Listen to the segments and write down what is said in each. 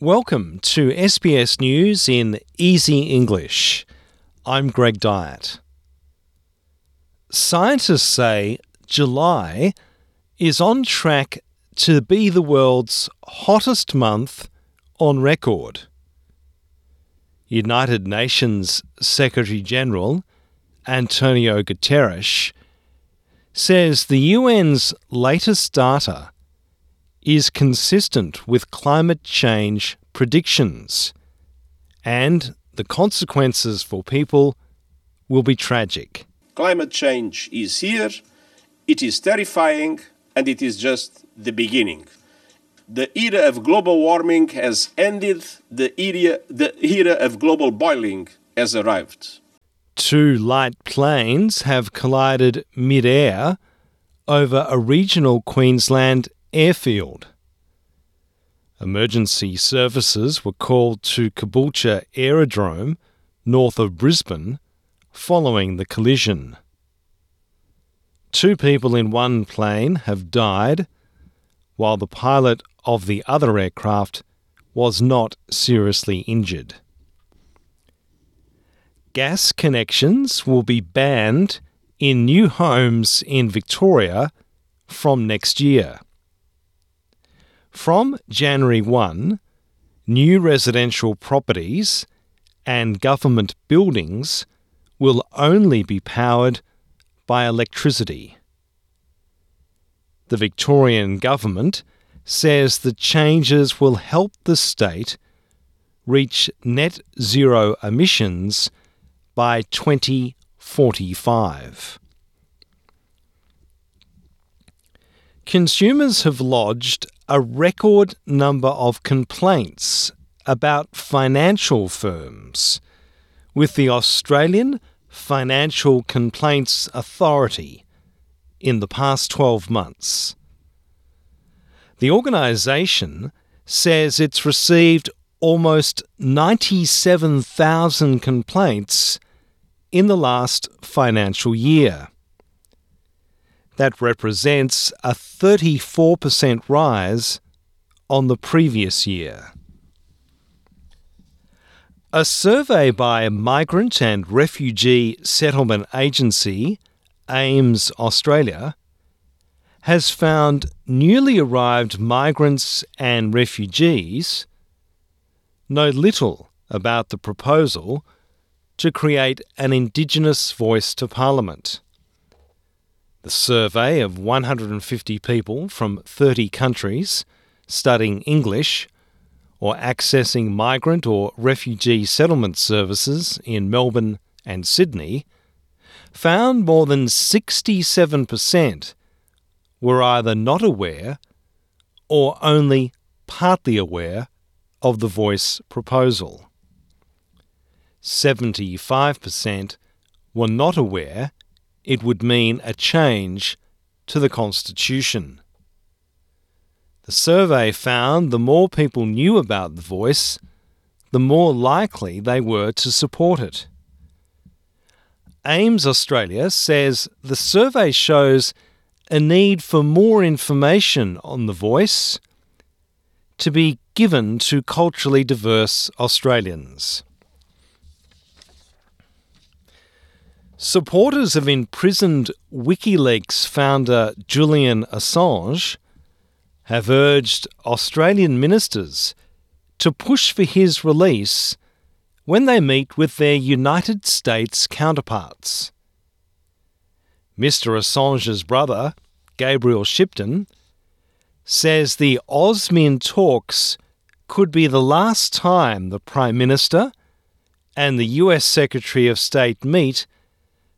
Welcome to SBS News in Easy English. I'm Greg Dyett. Scientists say July is on track to be the world's hottest month on record. United Nations Secretary General Antonio Guterres says the UN's latest data is consistent with climate change predictions, and the consequences for people will be tragic. Climate change is here, it is terrifying, and it is just the beginning. The era of global warming has ended, the era, the era of global boiling has arrived. Two light planes have collided mid-air over a regional Queensland airfield. Emergency services were called to Caboolture Aerodrome, north of Brisbane, following the collision. Two people in one plane have died, while the pilot of the other aircraft was not seriously injured. Gas connections will be banned in new homes in Victoria from next year. From January 1, new residential properties and government buildings will only be powered by electricity. The Victorian Government says the changes will help the state reach net zero emissions by 2045. Consumers have lodged a record number of complaints about financial firms with the Australian Financial Complaints Authority in the past 12 months. The organisation says it's received almost 97,000 complaints in the last financial year. That represents a 34% rise on the previous year. A survey by Migrant and Refugee Settlement Agency, AMES Australia, has found newly arrived migrants and refugees know little about the proposal to create an Indigenous voice to Parliament. The survey of 150 people from 30 countries studying English or accessing migrant or refugee settlement services in Melbourne and Sydney found more than 67% were either not aware or only partly aware of the voice proposal. 75% were not aware it would mean a change to the Constitution. The survey found the more people knew about the voice, the more likely they were to support it. AMES Australia says the survey shows a need for more information on the voice to be given to culturally diverse Australians. Supporters of imprisoned WikiLeaks founder Julian Assange have urged Australian ministers to push for his release when they meet with their United States counterparts. Mr. Assange's brother, Gabriel Shipton, says the AUSMIN talks could be the last time the Prime Minister and the US Secretary of State meet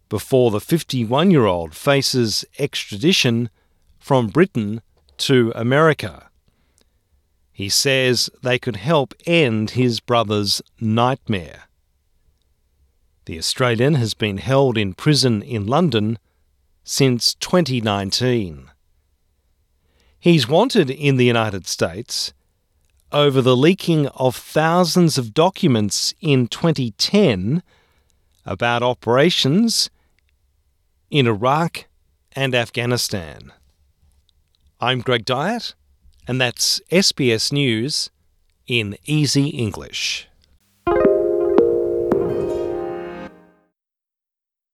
before the 51 year old faces extradition from Britain to America. He says they could help end his brother's nightmare. The Australian has been held in prison in London since 2019. He's wanted in the United States over the leaking of thousands of documents in 2010 about operations in Iraq and Afghanistan. I'm Greg Dyett, and that's SBS News in Easy English.